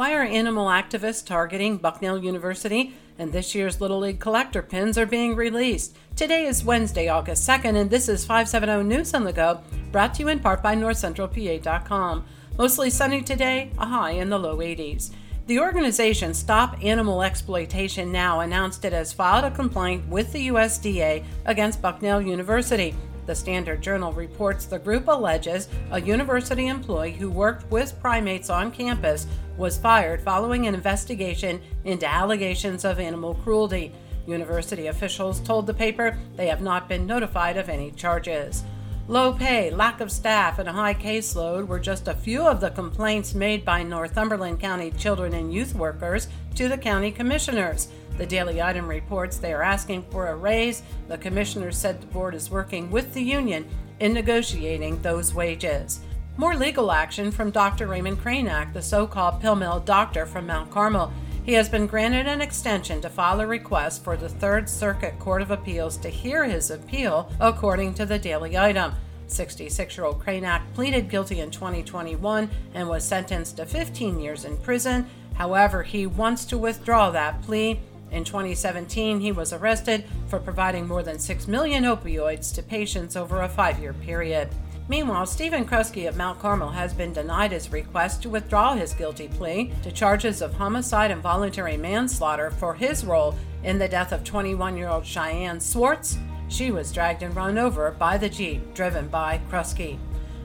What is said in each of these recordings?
Why are animal activists targeting Bucknell University? And this year's Little League collector pins are being released. Today is Wednesday, August 2nd, and this is 570 News on the Go, brought to you in part by NorthCentralPA.com. Mostly sunny today, a high in the low 80s. The organization Stop Animal Exploitation Now announced it has filed a complaint with the USDA against Bucknell University the Standard Journal reports the group alleges a university employee who worked with primates on campus was fired following an investigation into allegations of animal cruelty. University officials told the paper they have not been notified of any charges. Low pay, lack of staff, and a high caseload were just a few of the complaints made by Northumberland County children and youth workers to the county commissioners. The Daily Item reports they are asking for a raise. The commissioner said the board is working with the union in negotiating those wages. More legal action from Dr. Raymond Kraynak, the so called pill mill doctor from Mount Carmel. He has been granted an extension to file a request for the Third Circuit Court of Appeals to hear his appeal, according to the Daily Item. 66 year old Kraynak pleaded guilty in 2021 and was sentenced to 15 years in prison. However, he wants to withdraw that plea in 2017, he was arrested for providing more than 6 million opioids to patients over a five year period. Meanwhile, Stephen Krusky of Mount Carmel has been denied his request to withdraw his guilty plea to charges of homicide and voluntary manslaughter for his role in the death of 21 year old Cheyenne Swartz. She was dragged and run over by the Jeep driven by Krusky.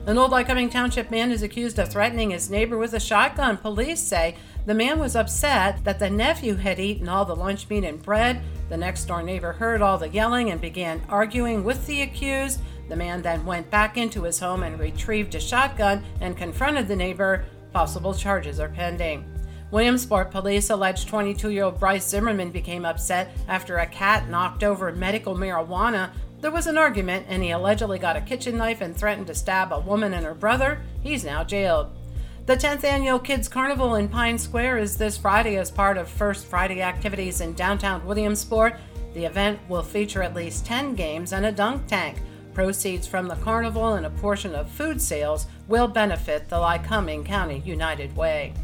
An old Lycoming Township man is accused of threatening his neighbor with a shotgun. Police say the man was upset that the nephew had eaten all the lunch meat and bread. The next door neighbor heard all the yelling and began arguing with the accused. The man then went back into his home and retrieved a shotgun and confronted the neighbor. Possible charges are pending. Williamsport police allege 22 year old Bryce Zimmerman became upset after a cat knocked over medical marijuana there was an argument, and he allegedly got a kitchen knife and threatened to stab a woman and her brother. He's now jailed. The 10th annual Kids Carnival in Pine Square is this Friday as part of First Friday activities in downtown Williamsport. The event will feature at least 10 games and a dunk tank. Proceeds from the carnival and a portion of food sales will benefit the Lycoming County United Way.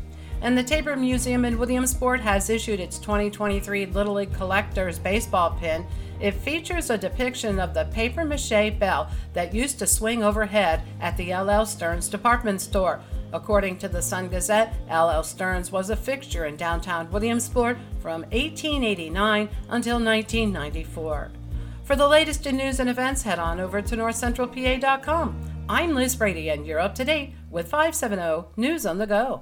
And the Taber Museum in Williamsport has issued its 2023 Little League Collectors Baseball Pin. It features a depiction of the paper mache bell that used to swing overhead at the L.L. Stearns department store. According to the Sun Gazette, L.L. Stearns was a fixture in downtown Williamsport from 1889 until 1994. For the latest in news and events, head on over to northcentralpa.com. I'm Liz Brady, and you're up to date with 570 News on the Go.